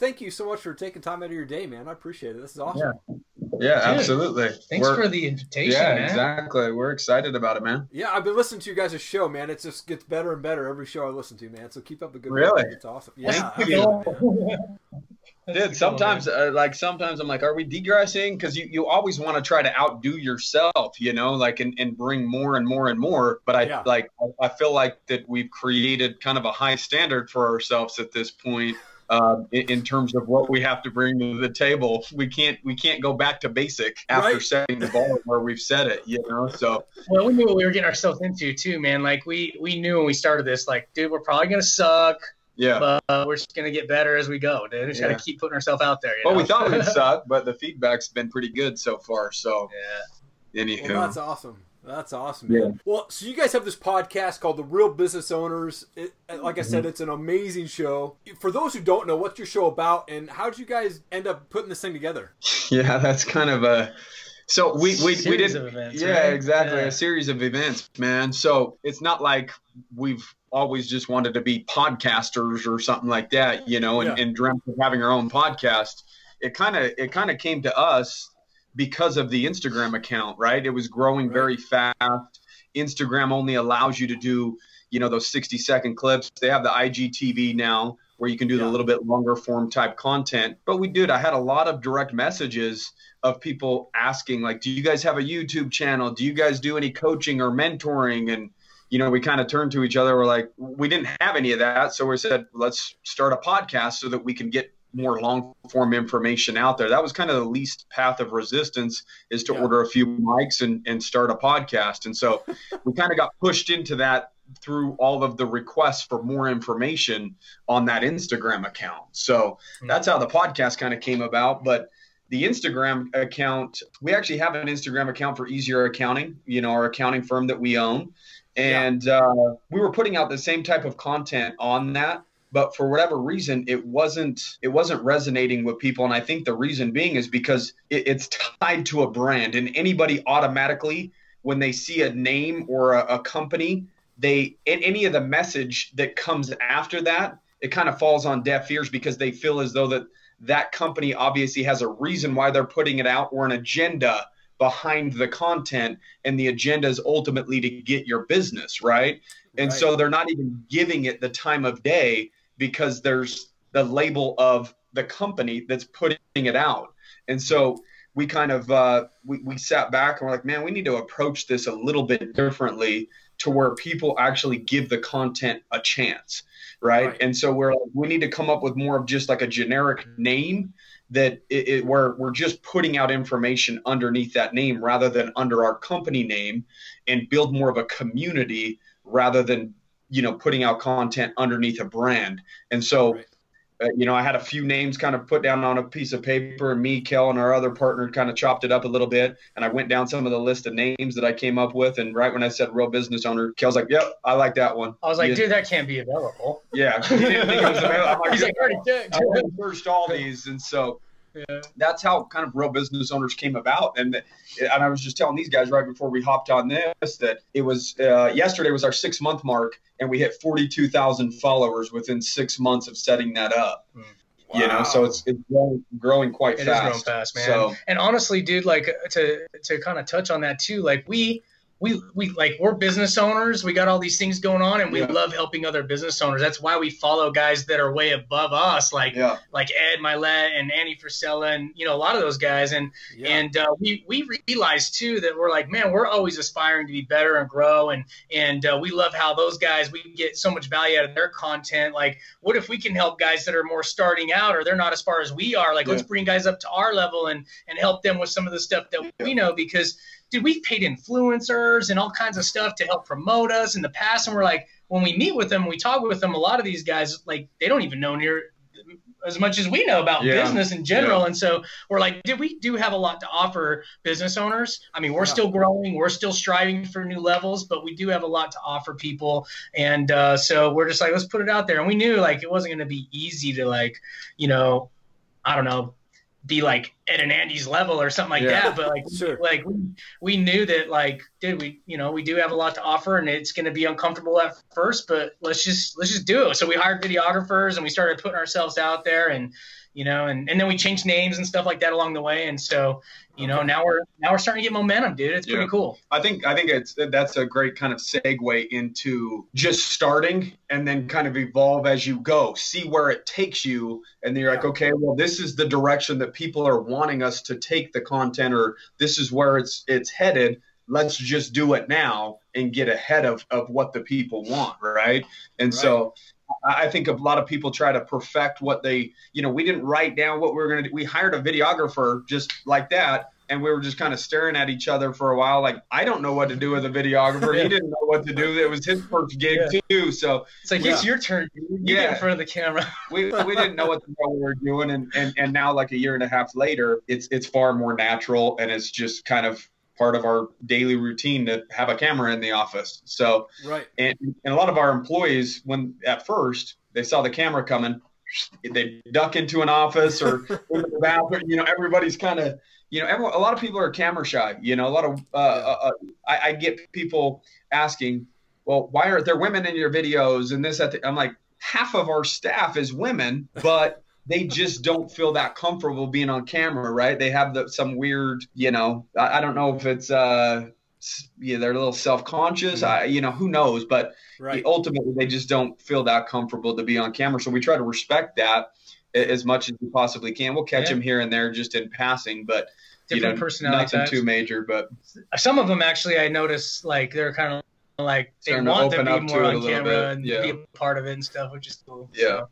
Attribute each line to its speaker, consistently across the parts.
Speaker 1: thank you so much for taking time out of your day, man. I appreciate it. This is awesome.
Speaker 2: Yeah. Yeah, Dude, absolutely.
Speaker 3: Thanks We're, for the invitation.
Speaker 2: Yeah,
Speaker 3: man.
Speaker 2: exactly. We're excited about it, man.
Speaker 1: Yeah, I've been listening to you guys' show, man. It just gets better and better every show I listen to, man. So keep up the good
Speaker 2: really? work.
Speaker 1: It's awesome. Yeah, absolutely,
Speaker 2: Dude, sometimes, uh, like, sometimes I'm like, are we digressing? Because you, you always want to try to outdo yourself, you know, like, and, and bring more and more and more. But I yeah. like, I feel like that we've created kind of a high standard for ourselves at this point uh, in, in, terms of what we have to bring to the table. We can't we can't go back to basic after right. setting the ball where we've set it. You know, so
Speaker 3: well, we knew what we were getting ourselves into too, man. Like we we knew when we started this, like, dude, we're probably gonna suck.
Speaker 2: Yeah.
Speaker 3: But we're just gonna get better as we go, dude. We just yeah. gotta keep putting ourselves out there.
Speaker 2: well, know? we thought we'd suck, but the feedback's been pretty good so far. So
Speaker 3: yeah.
Speaker 2: Anyhow.
Speaker 1: Well, that's awesome. That's awesome. Man. Yeah. Well, so you guys have this podcast called The Real Business Owners. It, like I said, mm-hmm. it's an amazing show. For those who don't know, what's your show about, and how did you guys end up putting this thing together?
Speaker 2: Yeah, that's kind of a. So we we, we did
Speaker 3: events,
Speaker 2: yeah right? exactly yeah. a series of events, man. So it's not like we've always just wanted to be podcasters or something like that, you know, and, yeah. and dreamt of having our own podcast. It kind of it kind of came to us because of the Instagram account, right? It was growing right. very fast. Instagram only allows you to do, you know, those 60 second clips. They have the IGTV now where you can do yeah. the little bit longer form type content. But we did. I had a lot of direct messages of people asking, like, do you guys have a YouTube channel? Do you guys do any coaching or mentoring? And, you know, we kind of turned to each other. We're like, we didn't have any of that. So we said, let's start a podcast so that we can get more long form information out there. That was kind of the least path of resistance is to yeah. order a few mics and, and start a podcast. And so we kind of got pushed into that through all of the requests for more information on that Instagram account. So hmm. that's how the podcast kind of came about. But the Instagram account, we actually have an Instagram account for Easier Accounting, you know, our accounting firm that we own. And yeah. uh, we were putting out the same type of content on that but for whatever reason it wasn't it wasn't resonating with people. And i think the reason being is because it, it's tied to a brand and anybody automatically when they see a name or a, a company they any of the message that comes after that it kind of falls on deaf ears because they feel as though that that company obviously has a reason why they're putting it out or an agenda behind the content. And the agenda is ultimately to get your business right? And right. so they're not even giving it the time of day because there's the label of the company that's putting it out. And so we kind of uh, we, we sat back and we're like, man, we need to approach this a little bit differently to where people actually give the content a chance, right? right. And so we're we need to come up with more of just like a generic name that it, it, where we're just putting out information underneath that name rather than under our company name and build more of a community rather than you know putting out content underneath a brand. And so right. uh, you know i had a few names kind of put down on a piece of paper and me kel and our other partner kind of chopped it up a little bit and i went down some of the list of names that i came up with and right when i said real business owner kel's like yep i like that one.
Speaker 3: I was like dude that can't be available.
Speaker 2: Yeah he didn't think it was available I'm like, he's like already did i searched all these and so yeah. That's how kind of real business owners came about, and and I was just telling these guys right before we hopped on this that it was uh, yesterday was our six month mark, and we hit forty two thousand followers within six months of setting that up. Wow. Hmm. You know, so it's it's growing, growing quite
Speaker 3: it
Speaker 2: fast.
Speaker 3: It is growing fast, man. So, and honestly, dude, like to to kind of touch on that too, like we we we like we're business owners. We got all these things going on, and we yeah. love helping other business owners. That's why we follow guys that are way above us, like yeah. like Ed Mylett and Andy Frisella, and you know a lot of those guys. And yeah. and uh, we we realize too that we're like, man, we're always aspiring to be better and grow, and and uh, we love how those guys we get so much value out of their content. Like, what if we can help guys that are more starting out or they're not as far as we are? Like, let's bring guys up to our level and and help them with some of the stuff that we know because dude, we've paid influencers and all kinds of stuff to help promote us in the past. And we're like, when we meet with them, we talk with them, a lot of these guys, like, they don't even know near as much as we know about yeah. business in general. Yeah. And so we're like, did we do have a lot to offer business owners? I mean, we're yeah. still growing, we're still striving for new levels, but we do have a lot to offer people. And uh, so we're just like, let's put it out there. And we knew like it wasn't going to be easy to like, you know, I don't know, be like at an Andy's level or something like yeah. that. But like, sure. like we, we knew that like, did we, you know, we do have a lot to offer and it's going to be uncomfortable at first, but let's just, let's just do it. So we hired videographers and we started putting ourselves out there and, you know, and, and then we changed names and stuff like that along the way. And so, you know, now we're now we're starting to get momentum, dude. It's pretty cool.
Speaker 2: I think I think it's that's a great kind of segue into just starting and then kind of evolve as you go. See where it takes you, and then you're yeah. like, okay, well, this is the direction that people are wanting us to take the content, or this is where it's it's headed. Let's just do it now and get ahead of, of what the people want, right? And right. so I think a lot of people try to perfect what they, you know, we didn't write down what we were going to do. We hired a videographer just like that. And we were just kind of staring at each other for a while. Like, I don't know what to do with a videographer. yeah. He didn't know what to do. It was his first gig yeah. too. So
Speaker 3: it's like, yeah. it's your turn. You yeah. get in front of the camera.
Speaker 2: we, we didn't know what the hell we were doing. And, and, and now like a year and a half later, it's, it's far more natural and it's just kind of part of our daily routine to have a camera in the office. So,
Speaker 1: right.
Speaker 2: And, and a lot of our employees, when at first they saw the camera coming, they duck into an office or the bathroom. You know, everybody's kind of, you know, everyone, a lot of people are camera shy. You know, a lot of, uh, uh, uh, I, I, get people asking, well, why aren't there women in your videos and this, that, I'm like, half of our staff is women, but they just don't feel that comfortable being on camera, right? They have the, some weird, you know, I, I don't know if it's, uh, yeah, they're a little self-conscious. I, you know, who knows? But right. ultimately, they just don't feel that comfortable to be on camera. So we try to respect that as much as we possibly can. We'll catch yeah. them here and there just in passing, but different you know, personality nothing types. too major. But
Speaker 3: some of them actually, I notice like they're kind of like they Starting want to, to be more on camera and yeah. be a part of it and stuff, which is cool.
Speaker 2: Yeah. So.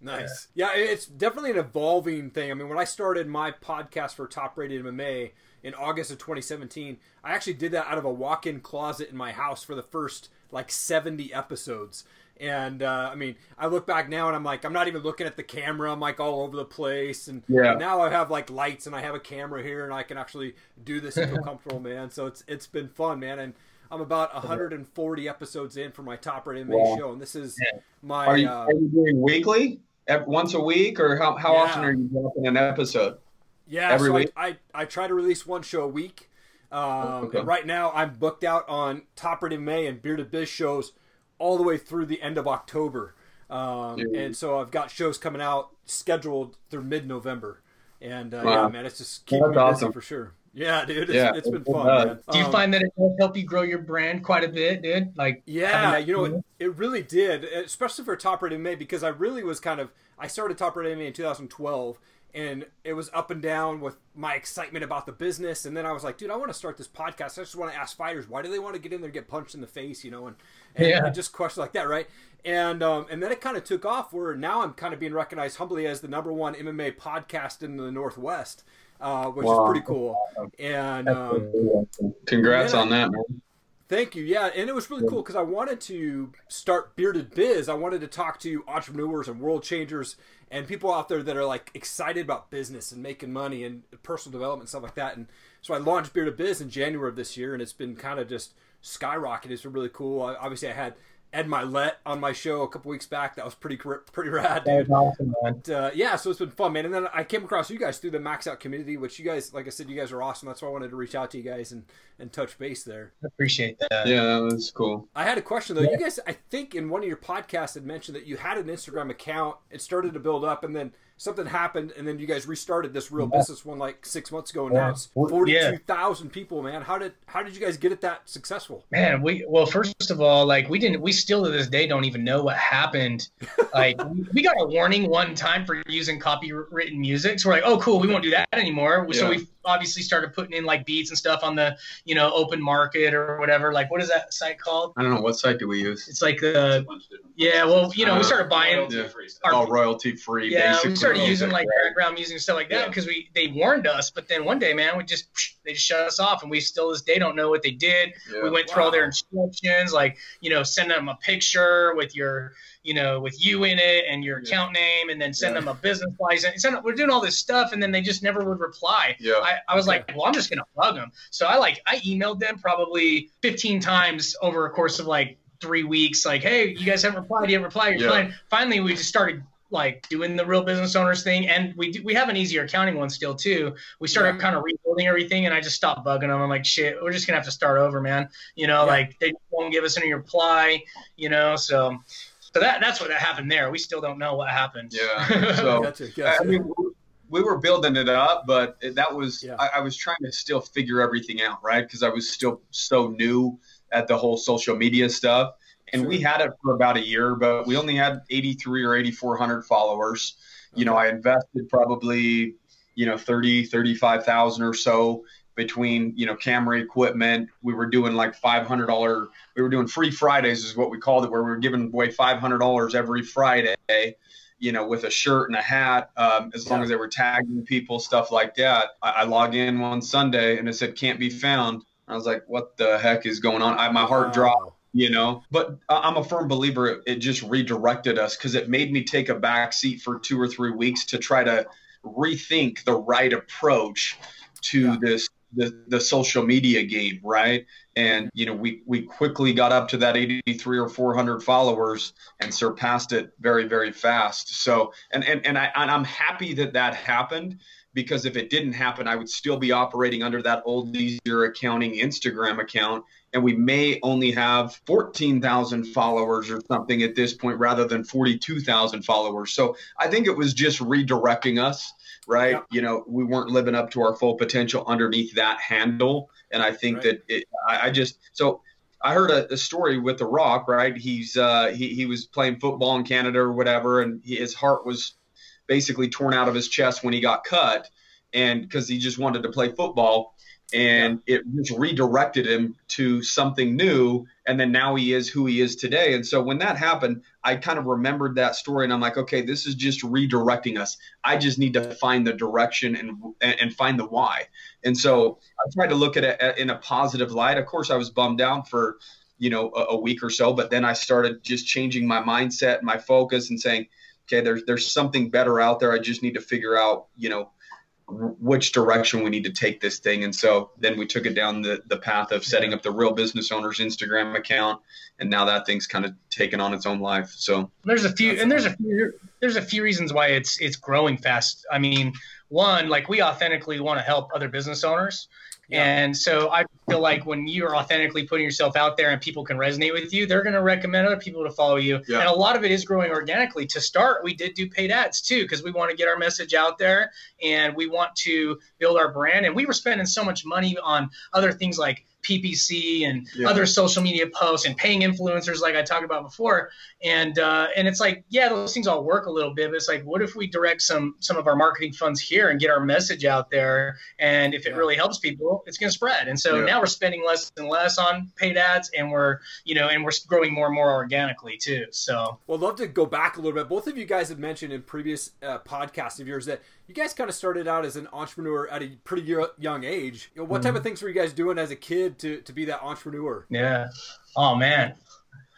Speaker 1: Nice. Yeah. yeah, it's definitely an evolving thing. I mean, when I started my podcast for Top Rated MMA in August of 2017, I actually did that out of a walk-in closet in my house for the first like 70 episodes. And uh, I mean, I look back now and I'm like, I'm not even looking at the camera. I'm like all over the place. And, yeah. and now I have like lights and I have a camera here and I can actually do this and feel comfortable, man. So it's it's been fun, man. And I'm about 140 episodes in for my top rated MMA show, and this is yeah. my.
Speaker 2: Are you, uh, are you doing weekly? Once a week, or how, how yeah. often are you dropping an episode?
Speaker 1: Yeah, every so week. I, I, I try to release one show a week. Um, okay. Right now, I'm booked out on Top Rated MMA and Bearded Biz shows all the way through the end of October, um, and so I've got shows coming out scheduled through mid November. And uh, wow. yeah, man, it's just keeping me awesome. busy for sure. Yeah, dude, it's, yeah, it's been fun. Man.
Speaker 3: Do you um, find that it does help you grow your brand quite a bit, dude? Like,
Speaker 1: yeah, you know, it, it, really did, especially for Top Rated MMA because I really was kind of I started Top Rated MMA in 2012, and it was up and down with my excitement about the business. And then I was like, dude, I want to start this podcast. I just want to ask fighters why do they want to get in there, and get punched in the face, you know, and, and, yeah. and just questions like that, right? And um, and then it kind of took off where now I'm kind of being recognized humbly as the number one MMA podcast in the Northwest uh, which wow. is pretty cool. And um,
Speaker 2: congrats on that, man.
Speaker 1: Thank you. Yeah, and it was really cool because I wanted to start Bearded Biz. I wanted to talk to entrepreneurs and world changers and people out there that are like excited about business and making money and personal development stuff like that. And so I launched Bearded Biz in January of this year, and it's been kind of just skyrocketed. It's been really cool. I, obviously, I had Ed Mylett on my show a couple weeks back. That was pretty pretty rad, dude. Awesome, but, uh, yeah, so it's been fun, man. And then I came across you guys through the Max Out community, which you guys, like I said, you guys are awesome. That's why I wanted to reach out to you guys and, and touch base there.
Speaker 3: I appreciate that.
Speaker 2: Yeah, that was cool.
Speaker 1: I had a question though. Yeah. You guys, I think in one of your podcasts had mentioned that you had an Instagram account. It started to build up, and then something happened, and then you guys restarted this real yeah. business one like six months ago, and yeah. now it's forty-two thousand yeah. people. Man, how did how did you guys get it that successful?
Speaker 3: Man, we well, first of all, like we didn't, we still to this day don't even know what happened. like we got a warning one time for using copywritten music, so we're like, oh, cool, we won't do that anymore. So we obviously started putting in like beats and stuff on the you know open market or whatever. Like what is that site called?
Speaker 2: I don't know what site do we use.
Speaker 3: It's like uh, yeah, well you know we uh, started buying
Speaker 2: royalty free. Our, oh, royalty free.
Speaker 3: Yeah, basically. we started using like background music and stuff like that because yeah. we they warned us, but then one day, man, we just they just shut us off, and we still this day don't know what they did. Yeah. We went through all their instructions, like you know, send them a picture with your you know, with you in it and your yeah. account name, and then send yeah. them a business license. Send, we're doing all this stuff, and then they just never would reply. Yeah. I, I was like, well, I'm just gonna bug them. So I like I emailed them probably 15 times over a course of like three weeks. Like, hey, you guys haven't replied. You haven't replied. You're yeah. Finally, we just started like doing the real business owners thing, and we do, we have an easier accounting one still too. We started yeah. kind of rebuilding everything, and I just stopped bugging them. I'm like, shit, we're just gonna have to start over, man. You know, yeah. like they won't give us any reply. You know, so so that that's what happened there. We still don't know what happened.
Speaker 2: Yeah. So gotcha, gotcha. I mean, we were building it up, but that was yeah. I, I, was trying to still figure everything out, right? Because I was still so new at the whole social media stuff, and sure. we had it for about a year, but we only had 83 or 8400 followers. Okay. You know, I invested probably you know 30 35,000 or so between you know camera equipment. We were doing like five hundred dollar. We were doing free Fridays is what we called it, where we were giving away five hundred dollars every Friday you know, with a shirt and a hat, um, as long as they were tagging people, stuff like that. I, I log in one Sunday and it said can't be found. I was like, what the heck is going on? I, my heart dropped you know but i'm a firm believer it, it just redirected us because it made me take a back seat for two or three weeks to try to rethink the right approach to yeah. this the, the social media game right? And mm-hmm. you know we we quickly got up to that 83 or 400 followers and surpassed it very very fast. So and and, and i and i'm happy that that happened because if it didn't happen i would still be operating under that old easier accounting instagram account and we may only have 14,000 followers or something at this point rather than 42,000 followers. So i think it was just redirecting us right yeah. you know we weren't living up to our full potential underneath that handle and I think right. that it, I, I, just so I heard a, a, story with The Rock, right? He's uh, he he was playing football in Canada or whatever, and he, his heart was basically torn out of his chest when he got cut, and because he just wanted to play football, and yeah. it just redirected him to something new and then now he is who he is today. And so when that happened i kind of remembered that story and i'm like okay this is just redirecting us. I just need to find the direction and and find the why. And so i tried to look at it in a positive light. Of course i was bummed out for you know a, a week or so but then i started just changing my mindset my focus and saying okay there's there's something better out there. I just need to figure out you know which direction we need to take this thing. And so then we took it down the, the path of setting up the real business owner's Instagram account. And now that thing's kind of taken on its own life. So
Speaker 3: there's a few, and there's a few, there's a few reasons why it's, it's growing fast. I mean, one, like we authentically want to help other business owners. Yeah. And so I feel like when you're authentically putting yourself out there and people can resonate with you, they're going to recommend other people to follow you. Yeah. And a lot of it is growing organically. To start, we did do paid ads too because we want to get our message out there and we want to build our brand. And we were spending so much money on other things like PPC and yeah. other social media posts and paying influencers like I talked about before. And uh, and it's like, yeah, those things all work a little bit, but it's like, what if we direct some some of our marketing funds here and get our message out there? And if it yeah. really helps people, it's going to spread. And so yeah. now we're spending less and less on paid ads, and we're you know, and we're growing more and more organically too. So,
Speaker 1: well, I'd love to go back a little bit. Both of you guys have mentioned in previous uh, podcasts of yours that you guys kind of started out as an entrepreneur at a pretty young age. You know, what mm-hmm. type of things were you guys doing as a kid to, to be that entrepreneur?
Speaker 3: Yeah. Oh man.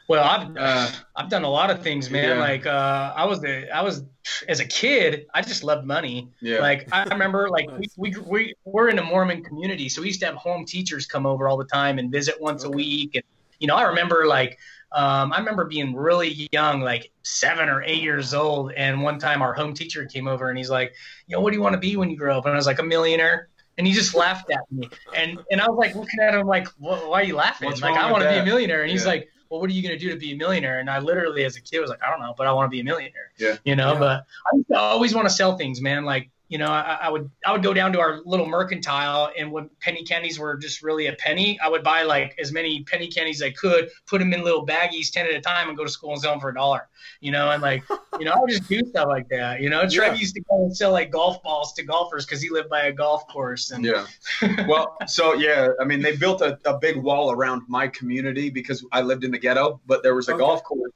Speaker 3: Well, I've uh, I've done a lot of things, man. Yeah. Like uh, I was the I was as a kid, I just loved money. Yeah. Like I remember, like we, we we we're in a Mormon community, so we used to have home teachers come over all the time and visit once okay. a week. And you know, I remember like um, I remember being really young, like seven or eight years old, and one time our home teacher came over and he's like, "Yo, what do you want to be when you grow up?" And I was like, "A millionaire." And he just laughed at me, and and I was like looking at him like, "Why are you laughing?" What's like, I want to be a millionaire, and he's like, "Well, what are you gonna do to be a millionaire?" And I literally, as a kid, was like, "I don't know, but I want to be a millionaire."
Speaker 2: Yeah.
Speaker 3: You know,
Speaker 2: yeah.
Speaker 3: but I always want to sell things, man. Like you know, I, I, would I would go down to our little mercantile, and when penny candies were just really a penny, I would buy like as many penny candies as I could, put them in little baggies, ten at a time, and go to school and sell them for a dollar. You know, and like you know, I would just do stuff like that. You know, Trev yeah. used to go and sell like golf balls to golfers because he lived by a golf course. And
Speaker 2: yeah, well, so yeah, I mean, they built a, a big wall around my community because I lived in the ghetto, but there was a okay. golf course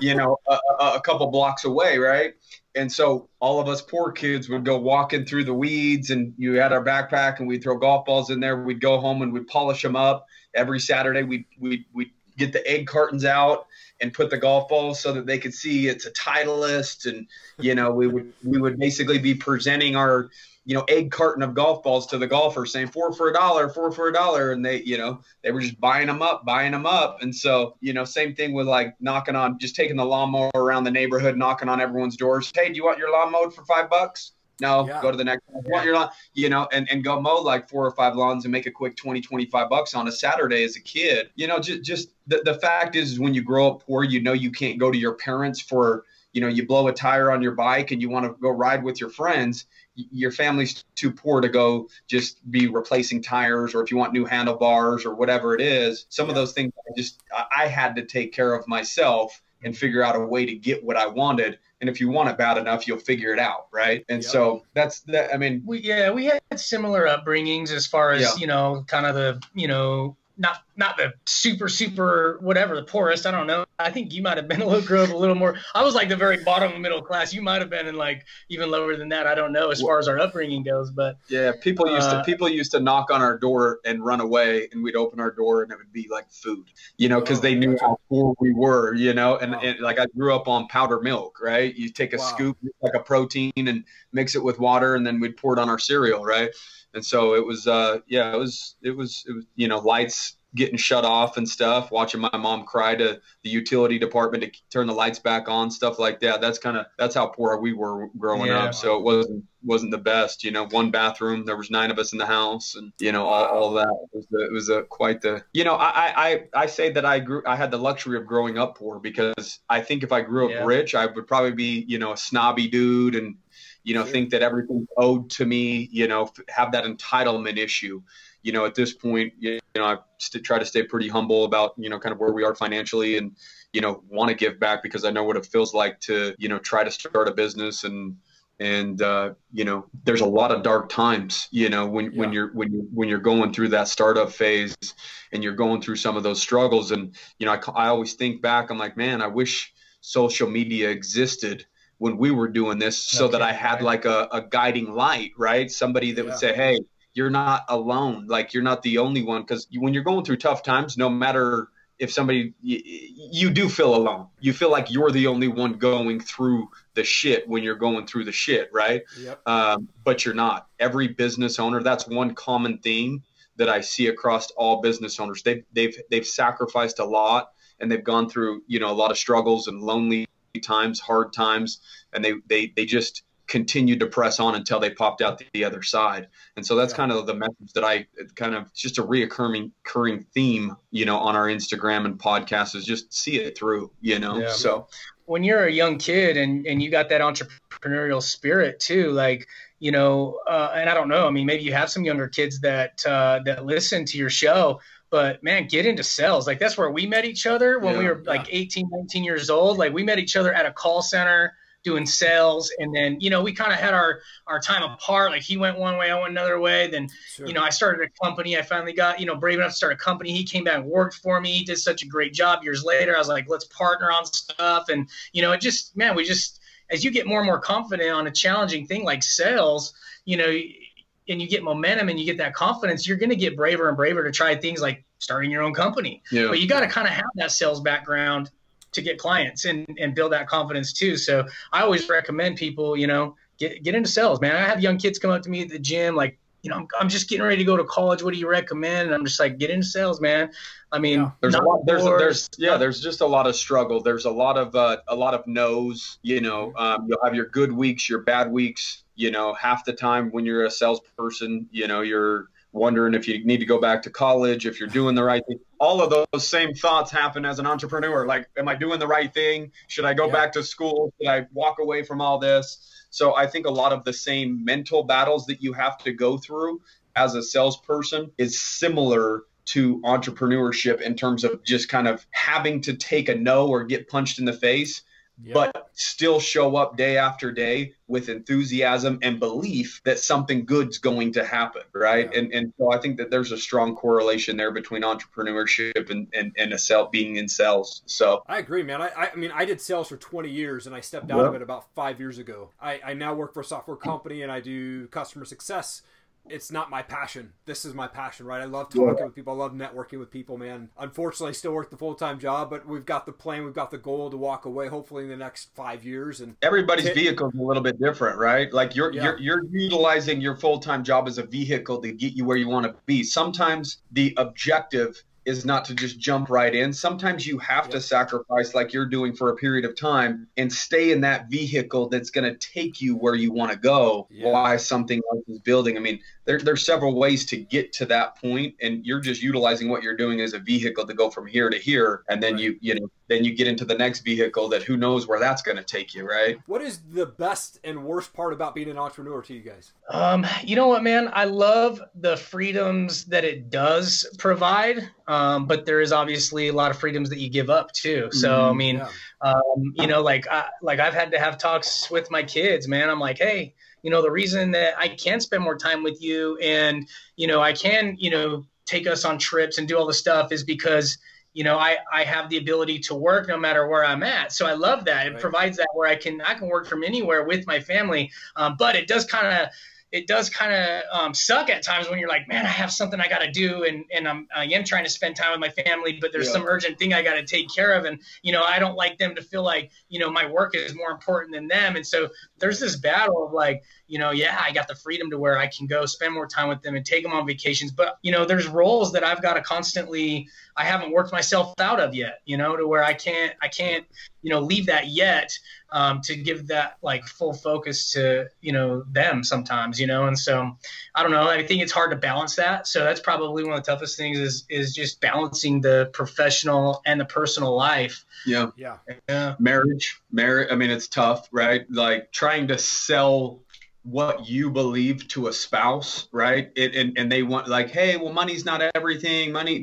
Speaker 2: you know, a, a, couple blocks away, right? And so all of us poor kids would go walking through the weeds, and you had our backpack, and we'd throw golf balls in there. We'd go home and we'd polish them up. Every Saturday, we'd we'd, we'd get the egg cartons out and put the golf balls so that they could see it's a Titleist, and you know we would we would basically be presenting our you know egg carton of golf balls to the golfer saying four for a dollar four for a dollar and they you know they were just buying them up buying them up and so you know same thing with like knocking on just taking the lawnmower around the neighborhood knocking on everyone's doors hey do you want your lawn mowed for five bucks no, yeah. go to the next one. Want your lawn, you know, and, and go mow like four or five lawns and make a quick 20, 25 bucks on a Saturday as a kid. You know, just, just the, the fact is, when you grow up poor, you know, you can't go to your parents for, you know, you blow a tire on your bike and you want to go ride with your friends. Your family's too poor to go just be replacing tires, or if you want new handlebars or whatever it is. Some yeah. of those things, I just I had to take care of myself and figure out a way to get what I wanted and if you want it bad enough you'll figure it out right and yep. so that's that i mean
Speaker 3: we yeah we had similar upbringings as far as yeah. you know kind of the you know not not the super super whatever the poorest. I don't know. I think you might have been a little grew up a little more. I was like the very bottom middle class. You might have been in like even lower than that. I don't know as far as our upbringing goes. But
Speaker 2: yeah, people used uh, to people used to knock on our door and run away, and we'd open our door and it would be like food, you know, because oh, they knew how poor we were, you know. And, wow. and like I grew up on powder milk, right? You take a wow. scoop like a protein and mix it with water, and then we'd pour it on our cereal, right? and so it was uh yeah it was it was it was you know lights getting shut off and stuff watching my mom cry to the utility department to turn the lights back on stuff like that that's kind of that's how poor we were growing yeah. up so it wasn't wasn't the best you know one bathroom there was nine of us in the house and you know all, all that it was, a, it was a quite the you know I, I i say that i grew i had the luxury of growing up poor because i think if i grew up yeah. rich i would probably be you know a snobby dude and you know, think that everything's owed to me, you know, have that entitlement issue. You know, at this point, you know, I st- try to stay pretty humble about, you know, kind of where we are financially and, you know, want to give back because I know what it feels like to, you know, try to start a business and, and uh, you know there's a lot of dark times you know when, yeah. when you're when you when you're going through that startup phase and you're going through some of those struggles and you know I, I always think back i'm like man i wish social media existed when we were doing this so okay, that I had like a, a guiding light, right? Somebody that yeah. would say, hey, you're not alone. Like you're not the only one. Because when you're going through tough times, no matter if somebody, you, you do feel alone. You feel like you're the only one going through the shit when you're going through the shit, right? Yep. Um, but you're not. Every business owner, that's one common theme that I see across all business owners. They've, they've, they've sacrificed a lot and they've gone through, you know, a lot of struggles and lonely times, hard times, and they they they just continued to press on until they popped out the, the other side. And so that's yeah. kind of the message that I kind of just a reoccurring recurring theme, you know, on our Instagram and podcast is just see it through, you know. Yeah. So
Speaker 3: when you're a young kid and and you got that entrepreneurial spirit too, like you know, uh, and I don't know. I mean, maybe you have some younger kids that uh, that listen to your show, but man get into sales like that's where we met each other when yeah, we were like yeah. 18 19 years old like we met each other at a call center doing sales. And then you know we kind of had our our time apart. Like he went one way i went another way. Then sure. you know i started a company. I finally got you know brave enough to start a company. He came back and worked for me. He did such a great job years later. I was like let's partner on stuff. And you know it just man we just as you get more and more confident on a challenging thing like sales you know and you get momentum and you get that confidence, you're going to get braver and braver to try things like starting your own company. Yeah. But you got to kind of have that sales background to get clients and, and build that confidence too. So I always recommend people, you know, get, get into sales, man. I have young kids come up to me at the gym, like, you know, I'm, I'm just getting ready to go to college. What do you recommend? And I'm just like, get into sales, man. I mean, yeah.
Speaker 2: there's a lot, there's, there's, yeah, there's just a lot of struggle. There's a lot of, uh, a lot of no's, you know, um, you'll have your good weeks, your bad weeks, you know, half the time when you're a salesperson, you know, you're wondering if you need to go back to college, if you're doing the right thing. All of those same thoughts happen as an entrepreneur. Like, am I doing the right thing? Should I go yeah. back to school? Should I walk away from all this? So I think a lot of the same mental battles that you have to go through as a salesperson is similar to entrepreneurship in terms of just kind of having to take a no or get punched in the face Yep. but still show up day after day with enthusiasm and belief that something good's going to happen right yeah. and and so i think that there's a strong correlation there between entrepreneurship and and, and a sell being in sales so
Speaker 1: i agree man i i mean i did sales for 20 years and i stepped out yep. of it about five years ago i i now work for a software company and i do customer success it's not my passion. This is my passion, right? I love talking yeah. with people. I love networking with people, man. Unfortunately, I still work the full time job, but we've got the plan, we've got the goal to walk away, hopefully in the next five years. And
Speaker 2: everybody's vehicle is a little bit different, right? Like you're yeah. you're you're utilizing your full time job as a vehicle to get you where you want to be. Sometimes the objective is not to just jump right in. Sometimes you have to sacrifice, like you're doing for a period of time, and stay in that vehicle that's going to take you where you want to go. Yeah. Why something else is building. I mean, there, there's several ways to get to that point, and you're just utilizing what you're doing as a vehicle to go from here to here, and then right. you you know then you get into the next vehicle that who knows where that's going to take you, right?
Speaker 1: What is the best and worst part about being an entrepreneur to you guys?
Speaker 3: Um, you know what, man, I love the freedoms that it does provide, um, but there is obviously a lot of freedoms that you give up too. So mm-hmm, I mean, yeah. um, you know, like I, like I've had to have talks with my kids, man. I'm like, hey you know the reason that i can spend more time with you and you know i can you know take us on trips and do all the stuff is because you know I, I have the ability to work no matter where i'm at. So i love that. It right. provides that where i can i can work from anywhere with my family. Um, but it does kind of it does kind of um, suck at times when you're like, man, I have something I got to do, and and I'm I am trying to spend time with my family, but there's yeah. some urgent thing I got to take care of, and you know I don't like them to feel like you know my work is more important than them, and so there's this battle of like, you know, yeah, I got the freedom to where I can go spend more time with them and take them on vacations, but you know, there's roles that I've got to constantly I haven't worked myself out of yet, you know, to where I can't I can't you know leave that yet um, to give that like full focus to you know them sometimes you know? And so i don't know i think it's hard to balance that. So that's probably one of the toughest things is is just balancing the professional and the personal life.
Speaker 2: Yeah. Yeah, yeah. marriage marriage i mean it's tough right? Like trying to sell what you believe to a spouse right? It, and, and they want like hey well money's not everything money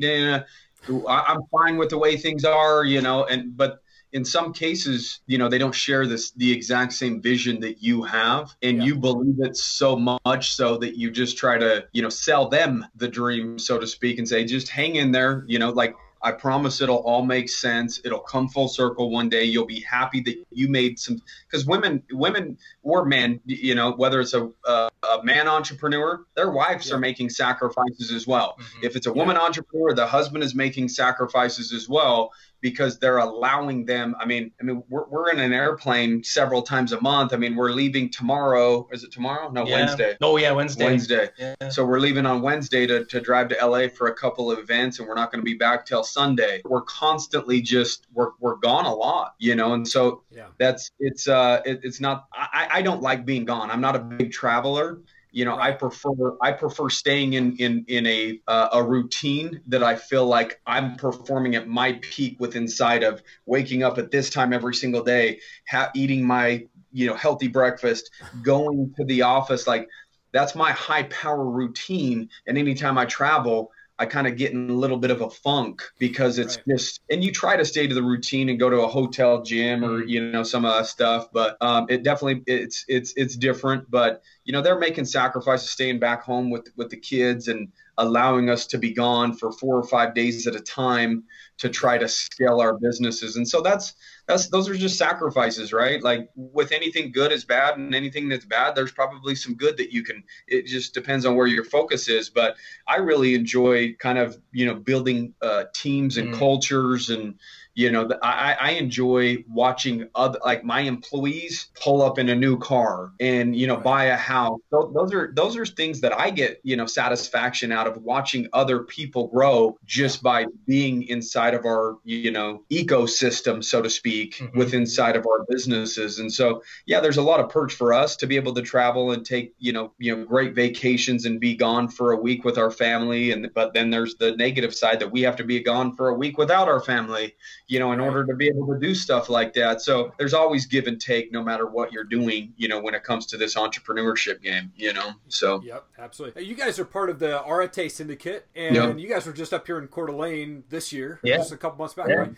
Speaker 2: i'm fine with the way things are you know? And but in some cases, you know, they don't share this the exact same vision that you have, and yeah. you believe it so much so that you just try to, you know, sell them the dream, so to speak, and say, just hang in there, you know, like I promise it'll all make sense. It'll come full circle one day. You'll be happy that you made some because women, women or men, you know, whether it's a, a, a man entrepreneur, their wives yeah. are making sacrifices as well. Mm-hmm. If it's a woman yeah. entrepreneur, the husband is making sacrifices as well because they're allowing them. I mean, I mean, we're, we're in an airplane several times a month. I mean, we're leaving tomorrow. Is it tomorrow? No,
Speaker 3: yeah.
Speaker 2: Wednesday.
Speaker 3: Oh yeah, Wednesday.
Speaker 2: Wednesday. So we're leaving on Wednesday to, to drive to LA for a couple of events, and we're not going to be back till Sunday. We're constantly just we're we're gone a lot, you know, and so yeah. that's it's uh it, it's not. I I don't like being gone. I'm not a big traveler you know i prefer i prefer staying in in in a uh, a routine that i feel like i'm performing at my peak with inside of waking up at this time every single day ha- eating my you know healthy breakfast going to the office like that's my high power routine and anytime i travel I kind of get in a little bit of a funk because it's right. just, and you try to stay to the routine and go to a hotel gym or, mm-hmm. you know, some of that stuff, but um, it definitely, it's, it's, it's different, but you know, they're making sacrifices staying back home with, with the kids and allowing us to be gone for four or five days at a time to try to scale our businesses. And so that's, that's those are just sacrifices, right? Like with anything good is bad, and anything that's bad, there's probably some good that you can. It just depends on where your focus is. But I really enjoy kind of you know building uh, teams and mm. cultures and you know I, I enjoy watching other like my employees pull up in a new car and you know right. buy a house those are those are things that i get you know satisfaction out of watching other people grow just by being inside of our you know ecosystem so to speak mm-hmm. with inside of our businesses and so yeah there's a lot of perks for us to be able to travel and take you know you know great vacations and be gone for a week with our family and but then there's the negative side that we have to be gone for a week without our family you know, in order to be able to do stuff like that. So there's always give and take no matter what you're doing, you know, when it comes to this entrepreneurship game, you know. So
Speaker 1: Yep, absolutely. You guys are part of the Arete syndicate and yep. you guys were just up here in Coeur d'Alene this year, yeah. just a couple months back, yeah. right?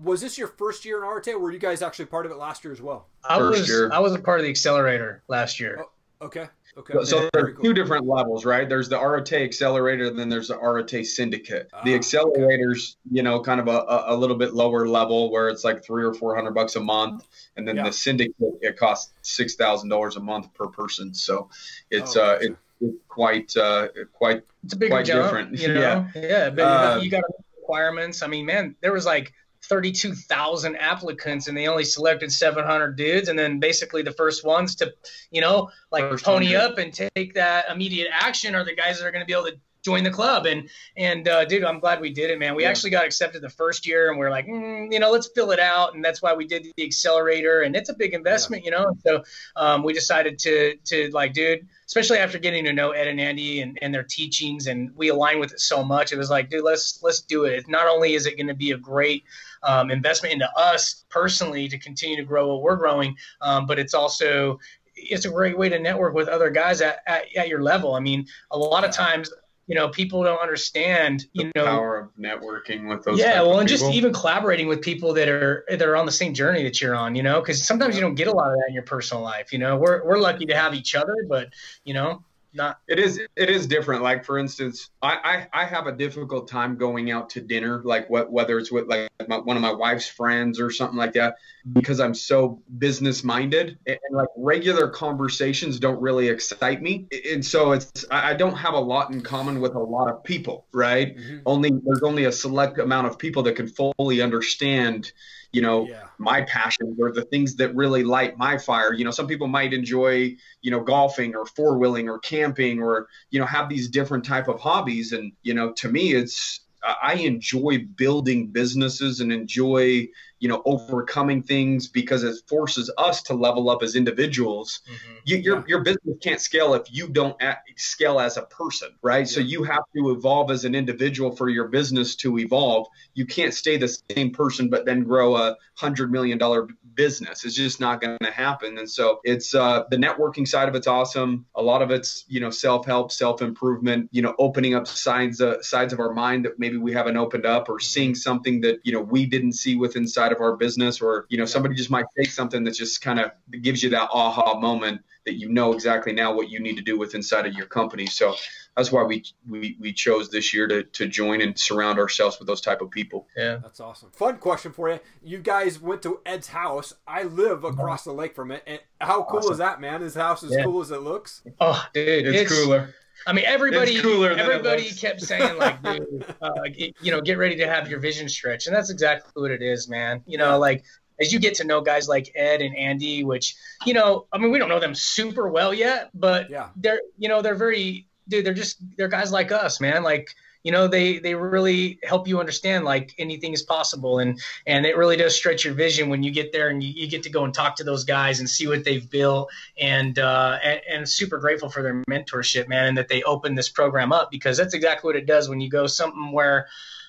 Speaker 1: Was this your first year in Arete or were you guys actually part of it last year as well?
Speaker 3: I first was year. I was a part of the accelerator last year.
Speaker 1: Oh, okay. Okay.
Speaker 2: So, yeah, are cool. two different levels, right? There's the Arete Accelerator, and then there's the Arete Syndicate. Ah, the accelerator's, okay. you know, kind of a, a little bit lower level where it's like three or four hundred bucks a month, and then yeah. the Syndicate it costs six thousand dollars a month per person. So it's oh, uh, it, it's quite uh, quite
Speaker 3: it's a big
Speaker 2: quite
Speaker 3: jump,
Speaker 2: different.
Speaker 3: You know?
Speaker 2: Yeah,
Speaker 3: yeah, but uh, you got requirements. I mean, man, there was like 32,000 applicants and they only selected 700 dudes. And then basically the first ones to, you know, like first pony 100. up and take that immediate action are the guys that are going to be able to join the club. And, and, uh, dude, I'm glad we did it, man. We yeah. actually got accepted the first year and we are like, mm, you know, let's fill it out. And that's why we did the accelerator and it's a big investment, yeah. you know? So, um, we decided to, to like, dude, especially after getting to know Ed and Andy and, and their teachings and we align with it so much. It was like, dude, let's, let's do it. Not only is it going to be a great, um, investment into us personally to continue to grow what we're growing. Um, but it's also it's a great way to network with other guys at, at, at your level. I mean, a lot of times you know people don't understand you
Speaker 2: the
Speaker 3: know
Speaker 2: power of networking with those
Speaker 3: yeah well and just even collaborating with people that are that are on the same journey that you're on you know because sometimes you don't get a lot of that in your personal life you know? We're, we're lucky to have each other but you know not
Speaker 2: it is it is different. Like for instance I, I i have a difficult time going out to dinner like what whether it's with like my, one of my wife's friends or something like that because i'm so business minded and, and, like regular conversations don't really excite me. And so it's i don't have a lot in common with a lot of people right? Mm-hmm. only there's only a select amount of people that can fully understand you know yeah. my passions or the things that really light my fire you know some people might enjoy you know golfing or four wheeling or camping or you know have these different type of hobbies and you know to me it's I enjoy building businesses and enjoy you know overcoming things because it forces us to level up as individuals. Mm-hmm. you, your, yeah. your business can't scale if you don't scale as a person right? Yeah. so you have to evolve as an individual for your business to evolve. You can't stay the same person but then grow a hundred million dollar business. It's just not going to happen. And so it's uh, the networking side of it's awesome. A lot of it's you know self-help self-improvement you know opening up sides uh, sides of our mind that maybe we haven't opened up or seeing something that you know we didn't see within inside of our business or you know somebody just might say something that just kind of gives you that aha moment that you know exactly now what you need to do with inside of your company. So that's why we we, we chose this year to, to join and surround ourselves with those type of people.
Speaker 3: Yeah.
Speaker 1: That's awesome. Fun question for you. You guys went to ed's house. I live mm-hmm. across the lake from it. And how cool awesome. is that man? His house is yeah. cool as it looks?
Speaker 3: Oh dude
Speaker 2: it's, it's cooler
Speaker 3: I mean, everybody, everybody kept saying like, dude, uh, you know, get ready to have your vision stretch, and that's exactly what it is, man. You know, like as you get to know guys like Ed and Andy, which you know, I mean, we don't know them super well yet, but yeah. they're, you know, they're very, dude, they're just they're guys like us, man. Like you know they they really help you understand like anything is possible and and it really does stretch your vision when you get there and you, you get to go and talk to those guys and see what they've built and uh and, and super grateful for their mentorship man and that they opened this program up because that's exactly what it does when you go something where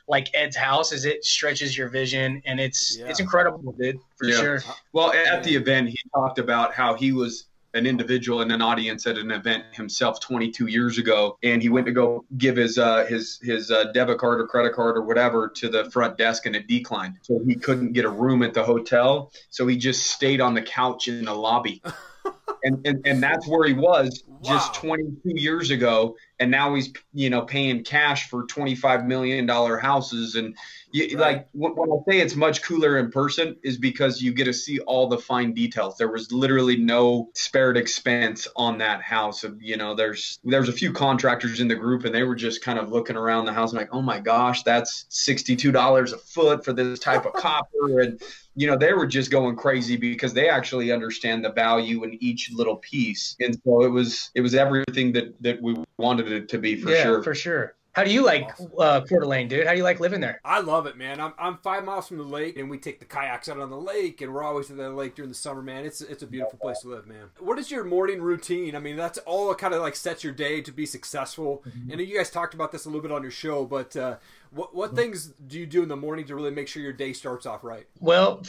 Speaker 3: like Ed's house is it stretches your vision and it's yeah. it's incredible, dude, for yeah. sure.
Speaker 2: Well, at the event, he talked about how he was an individual in an audience at an event himself 22 years ago, and he went to go give his uh, his his uh, debit card or credit card or whatever to the front desk, and it declined. So he couldn't get a room at the hotel, so he just stayed on the couch in the lobby. and, and and that's where he was just 22 years ago and now he's you know paying cash for 25 million dollar houses and you, right. like when I say it's much cooler in person is because you get to see all the fine details. There was literally no spared expense on that house. You know, there's there's a few contractors in the group and they were just kind of looking around the house and like, oh my gosh, that's sixty two dollars a foot for this type of copper and you know they were just going crazy because they actually understand the value in each little piece and so it was it was everything that that we wanted it to be for
Speaker 3: yeah,
Speaker 2: sure
Speaker 3: for sure how do you like uh, Coeur d'Alene, dude? How do you like living there?
Speaker 1: I love it, man. I'm, I'm five miles from the lake, and we take the kayaks out on the lake, and we're always at the lake during the summer, man. It's it's a beautiful place to live, man. What is your morning routine? I mean, that's all kind of like sets your day to be successful. Mm-hmm. And you guys talked about this a little bit on your show, but uh, what what things do you do in the morning to really make sure your day starts off right?
Speaker 3: Well,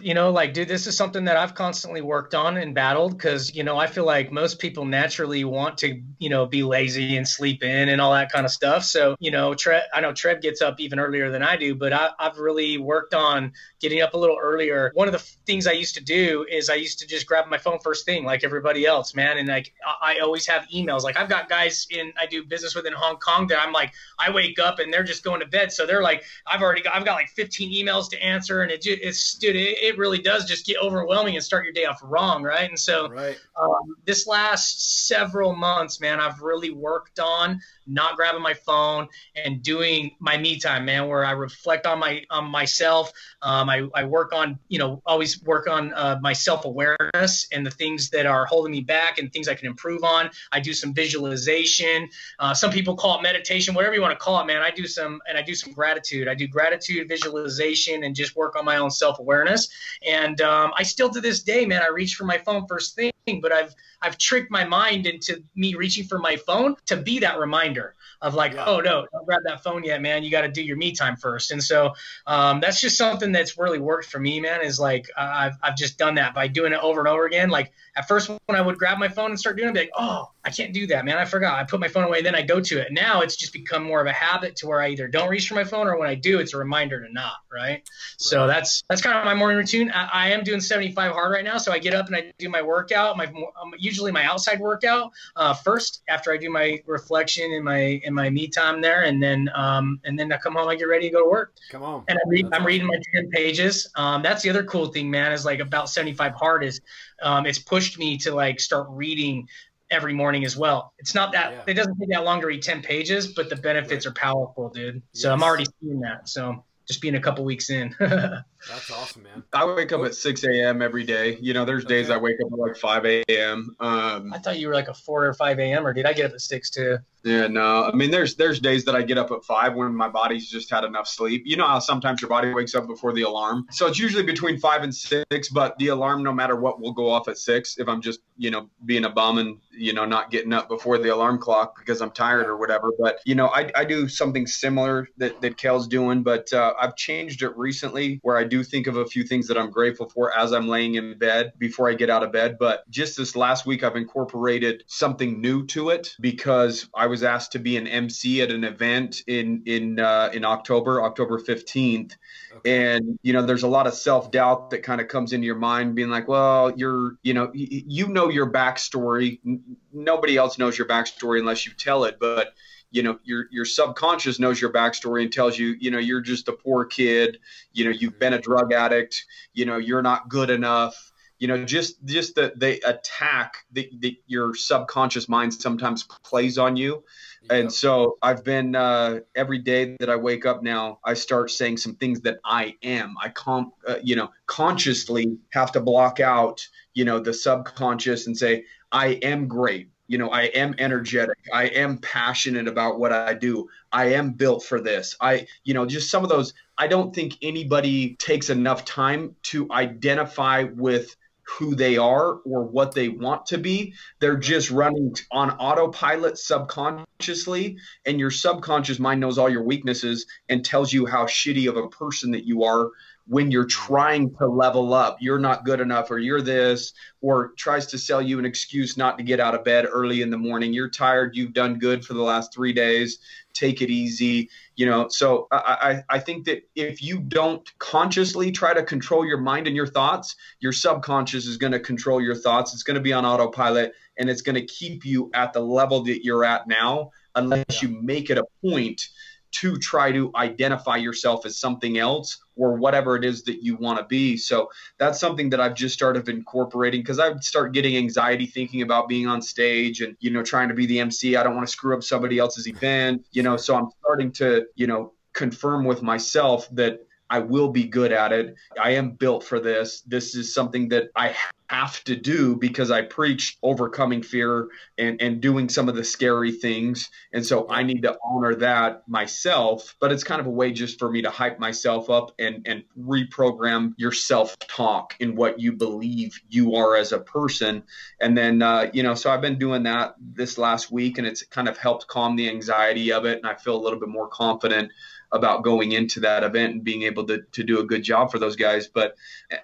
Speaker 3: you know, like dude, this is something that I've constantly worked on and battled because you know I feel like most people naturally want to you know be lazy and sleep in and all that kind of stuff. So you know, Tre- I know Trev gets up even earlier than I do, but I, I've really worked on getting up a little earlier. One of the things I used to do is I used to just grab my phone first thing like everybody else, man, and like I always have emails. Like I've got guys in I do business with in Hong Kong that I'm like I wake up and they're just going going to bed. So they're like, I've already got, I've got like 15 emails to answer, and it just, it's, dude, it, it really does just get overwhelming and start your day off wrong, right? And so, right. Um, this last several months, man, I've really worked on not grabbing my phone and doing my me time, man, where I reflect on my on myself. Um, I, I work on, you know, always work on uh, my self awareness and the things that are holding me back and things I can improve on. I do some visualization. Uh, some people call it meditation, whatever you want to call it, man. I do some and I do some gratitude. I do gratitude, visualization, and just work on my own self awareness. And um, I still to this day, man, I reach for my phone first thing, but I've I've tricked my mind into me reaching for my phone to be that reminder of like, yeah. oh no, don't grab that phone yet, man. You got to do your me time first. And so um, that's just something that's really worked for me, man. Is like uh, I've I've just done that by doing it over and over again. Like at first when I would grab my phone and start doing it, I'd be like, oh, I can't do that, man. I forgot. I put my phone away, then I go to it. Now it's just become more of a habit to where I either don't reach for my phone or when I do, it's a reminder to not. Right. right. So that's that's kind of my morning routine. I, I, am doing 75 hard right now, so I get up and I do my workout. My um, usually my outside workout uh, first after I do my reflection and my in my me time there, and then um, and then I come home, I get ready to go to work.
Speaker 1: Come on.
Speaker 3: And I read, I'm awesome. reading my 10 pages. Um, that's the other cool thing, man. Is like about 75 hard is um, it's pushed me to like start reading every morning as well. It's not that yeah. it doesn't take that long to read 10 pages, but the benefits right. are powerful, dude. So yes. I'm already seeing that. So just being a couple weeks in.
Speaker 1: That's awesome, man. I
Speaker 2: wake up at 6 a.m. every day. You know, there's days okay. I wake up at like 5 a.m. Um,
Speaker 3: I thought you were like a 4 or 5 a.m. or did I get up at 6 too?
Speaker 2: Yeah, no. I mean, there's there's days that I get up at five when my body's just had enough sleep. You know how sometimes your body wakes up before the alarm. So it's usually between five and six, but the alarm, no matter what, will go off at six if I'm just you know being a bum and you know not getting up before the alarm clock because I'm tired or whatever. But you know, I, I do something similar that that Kel's doing, but uh, I've changed it recently where I do think of a few things that I'm grateful for as I'm laying in bed before I get out of bed. But just this last week, I've incorporated something new to it because I was asked to be an MC at an event in in uh, in October, October 15th. Okay. And you know, there's a lot of self doubt that kind of comes into your mind, being like, "Well, you're, you know, you know your backstory. Nobody else knows your backstory unless you tell it." But you know, your your subconscious knows your backstory and tells you, you know, you're just a poor kid. You know, you've been a drug addict. You know, you're not good enough you know just just that they attack that the, your subconscious mind sometimes plays on you and so I've been uh, every day that I wake up now, I start saying some things that I am. I com- uh, you know, consciously have to block out, you know, the subconscious and say, I am great. You know, I am energetic. I am passionate about what I do. I am built for this. I, you know, just some of those. I don't think anybody takes enough time to identify with who they are or what they want to be. They're just running on autopilot subconsciously, and your subconscious mind knows all your weaknesses and tells you how shitty of a person that you are when you're trying to level up. You're not good enough, or you're this, or tries to sell you an excuse not to get out of bed early in the morning. You're tired, you've done good for the last three days take it easy you know so I, I think that if you don't consciously try to control your mind and your thoughts your subconscious is going to control your thoughts it's going to be on autopilot and it's going to keep you at the level that you're at now unless you make it a point to try to identify yourself as something else or whatever it is that you want to be. So that's something that I've just started incorporating because I start getting anxiety thinking about being on stage and, you know, trying to be the MC. I don't want to screw up somebody else's event, you know, so I'm starting to, you know, confirm with myself that I will be good at it. I am built for this. This is something that I have to do because I preach overcoming fear and, and doing some of the scary things. And so I need to honor that myself. But it's kind of a way just for me to hype myself up and, and reprogram your self talk in what you believe you are as a person. And then, uh, you know, so I've been doing that this last week and it's kind of helped calm the anxiety of it. And I feel a little bit more confident about going into that event and being able to, to do a good job for those guys. But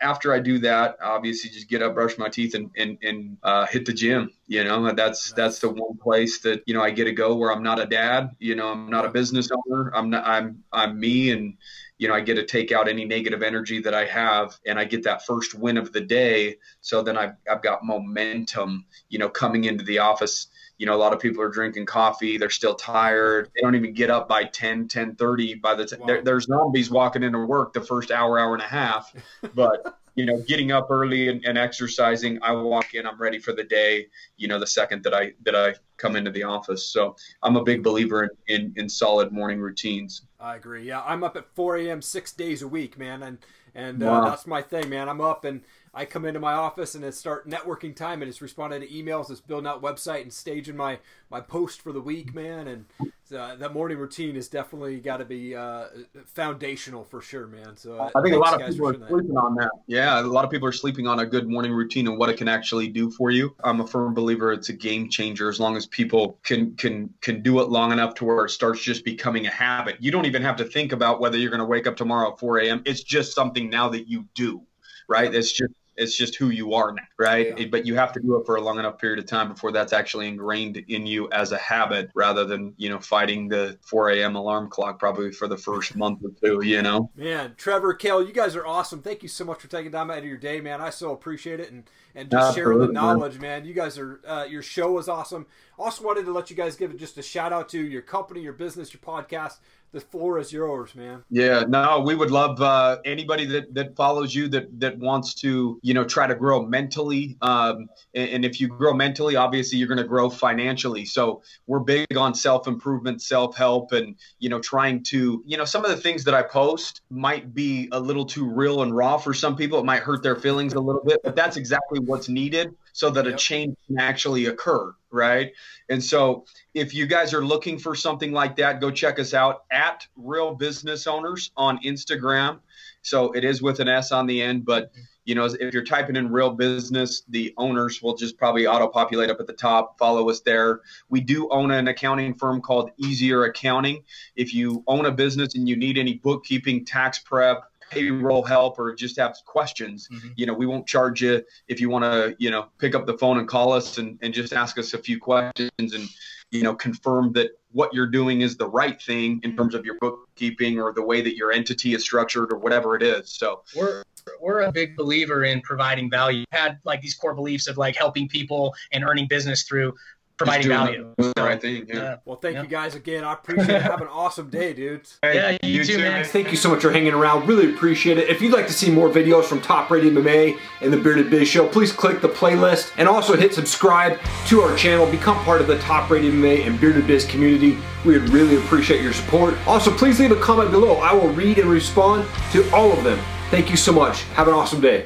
Speaker 2: after I do that, obviously just get up, brush my teeth and, and, and uh, hit the gym. You know, that's, that's the one place that, you know, I get to go where I'm not a dad, you know, I'm not a business owner. I'm not, I'm, I'm me and, you know, I get to take out any negative energy that I have and I get that first win of the day. So then I've, I've got momentum, you know, coming into the office. You know, a lot of people are drinking coffee. They're still tired. They don't even get up by 10, 10 30 by the time wow. there's zombies walking into work the first hour, hour and a half. But you know, getting up early and, and, exercising, I walk in, I'm ready for the day. You know, the second that I that I come into the office. So I'm a big believer in in, in solid morning routines.
Speaker 1: I agree. Yeah, I'm up at 4 a.m. six days a week, man, and and uh, wow. that's my thing, man. I'm up and I come into my office and it's start networking time and it's responding to emails, it's building out website and staging my my post for the week, man. And uh, that morning routine has definitely got to be uh, foundational for sure, man. So
Speaker 2: uh, I think a lot of people are sleeping that. on that. Yeah, a lot of people are sleeping on a good morning routine and what it can actually do for you. I'm a firm believer it's a game changer as long as people can can can do it long enough to where it starts just becoming a habit. You don't even have to think about whether you're going to wake up tomorrow at 4 a.m. It's just something now that you do right? It's just it's just who you are now, right? Yeah. But you have to do it for a long enough period of time before that's actually ingrained in you as a habit rather than, you know, fighting the 4 a.m. alarm clock probably for the first month or two, you know?
Speaker 1: Man, Trevor, Cale, you guys are awesome. Thank you so much for taking time out of your day, man. I so appreciate it. And, and just Absolutely, sharing the knowledge, man. man. You guys are, uh, your show was awesome. Also wanted to let you guys give just a shout out to your company, your business, your podcast the floor is yours, man.
Speaker 2: Yeah, no, we would love uh, anybody that, that follows you that that wants to, you know, try to grow mentally. Um, and, and if you grow mentally, obviously you're going to grow financially. So we're big on self improvement, self help, and you know, trying to, you know, some of the things that I post might be a little too real and raw for some people. It might hurt their feelings a little bit, but that's exactly what's needed so that yep. a change can actually occur, right? And so if you guys are looking for something like that, go check us out at Real Business Owners on Instagram. So it is with an S on the end, but you know, if you're typing in real business, the owners will just probably auto populate up at the top. Follow us there. We do own an accounting firm called Easier Accounting. If you own a business and you need any bookkeeping, tax prep, payroll help or just have questions, mm-hmm. you know, we won't charge you if you want to, you know, pick up the phone and call us and, and just ask us a few questions and, you know, confirm that what you're doing is the right thing in terms of your bookkeeping or the way that your entity is structured or whatever it is. So
Speaker 3: we're we're a big believer in providing value. Had like these core beliefs of like helping people and earning business through providing value.
Speaker 2: The right thing. Yeah.
Speaker 1: Well, thank yeah. you guys again. I appreciate it. Have an awesome day, dudes.
Speaker 3: Yeah, you, you too, man.
Speaker 1: Thank you so much for hanging around. Really appreciate it. If you'd like to see more videos from Top Rated MMA and the Bearded Biz Show, please click the playlist and also hit subscribe to our channel. Become part of the Top Rated MMA and Bearded Biz community. We would really appreciate your support. Also, please leave a comment below. I will read and respond to all of them. Thank you so much. Have an awesome day.